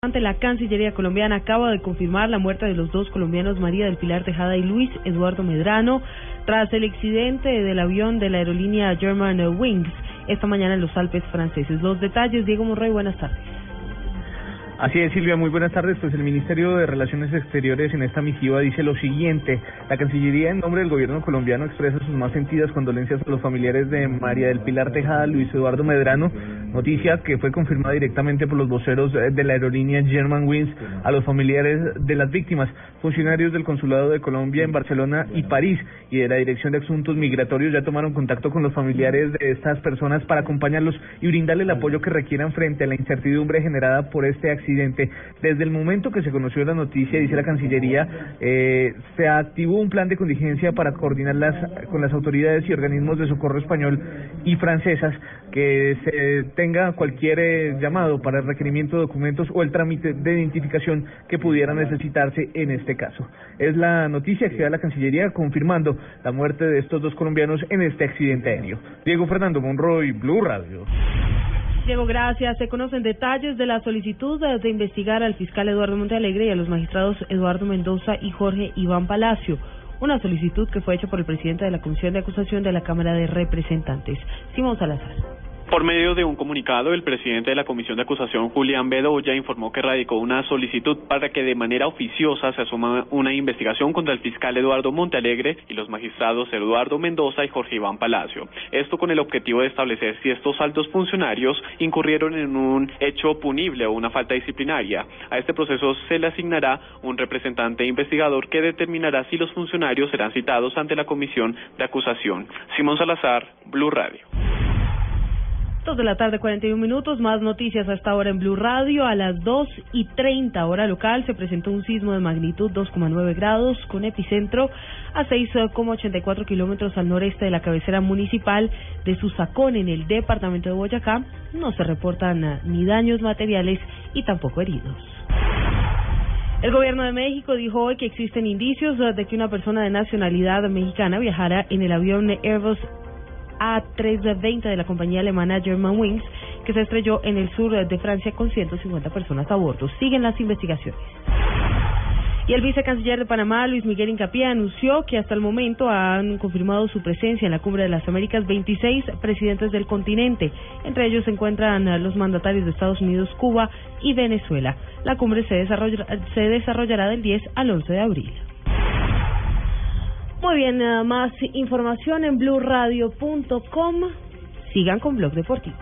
Ante la Cancillería colombiana acaba de confirmar la muerte de los dos colombianos María del Pilar Tejada y Luis Eduardo Medrano tras el accidente del avión de la aerolínea German Wings esta mañana en los Alpes franceses. Los detalles, Diego Monroy, buenas tardes. Así es, Silvia, muy buenas tardes. Pues el Ministerio de Relaciones Exteriores en esta misiva dice lo siguiente. La Cancillería, en nombre del gobierno colombiano, expresa sus más sentidas condolencias a los familiares de María del Pilar Tejada, Luis Eduardo Medrano, noticia que fue confirmada directamente por los voceros de la aerolínea German Wings a los familiares de las víctimas, funcionarios del Consulado de Colombia en Barcelona y París y de la Dirección de Asuntos Migratorios ya tomaron contacto con los familiares de estas personas para acompañarlos y brindarle el apoyo que requieran frente a la incertidumbre generada por este accidente. Desde el momento que se conoció la noticia, dice la Cancillería, eh, se activó un plan de contingencia para coordinarlas con las autoridades y organismos de socorro español y francesas que se tenga cualquier eh, llamado para el requerimiento de documentos o el trámite de identificación que pudiera necesitarse en este caso. Es la noticia que da la Cancillería confirmando la muerte de estos dos colombianos en este accidente aéreo. Diego Fernando Monroy, Blue Radio. Diego, gracias. Se conocen detalles de la solicitud de investigar al fiscal Eduardo Montealegre y a los magistrados Eduardo Mendoza y Jorge Iván Palacio. Una solicitud que fue hecha por el presidente de la Comisión de Acusación de la Cámara de Representantes, Simón Salazar. Por medio de un comunicado, el presidente de la Comisión de Acusación, Julián Bedoya, informó que radicó una solicitud para que de manera oficiosa se asuma una investigación contra el fiscal Eduardo Montalegre y los magistrados Eduardo Mendoza y Jorge Iván Palacio. Esto con el objetivo de establecer si estos altos funcionarios incurrieron en un hecho punible o una falta disciplinaria. A este proceso se le asignará un representante investigador que determinará si los funcionarios serán citados ante la Comisión de Acusación. Simón Salazar, Blue Radio de la tarde, 41 minutos. Más noticias hasta ahora en Blue Radio. A las 2 y 30 hora local se presentó un sismo de magnitud 2,9 grados con epicentro a 6,84 kilómetros al noreste de la cabecera municipal de Susacón en el departamento de Boyacá. No se reportan ah, ni daños materiales y tampoco heridos. El gobierno de México dijo hoy que existen indicios de que una persona de nacionalidad mexicana viajara en el avión Airbus a320 de la compañía alemana German Wings, que se estrelló en el sur de Francia con 150 personas a bordo. Siguen las investigaciones. Y el vicecanciller de Panamá, Luis Miguel Incapié, anunció que hasta el momento han confirmado su presencia en la Cumbre de las Américas 26 presidentes del continente. Entre ellos se encuentran los mandatarios de Estados Unidos, Cuba y Venezuela. La cumbre se, se desarrollará del 10 al 11 de abril. Muy bien, más información en blueradio.com. Sigan con Blog Deportivo.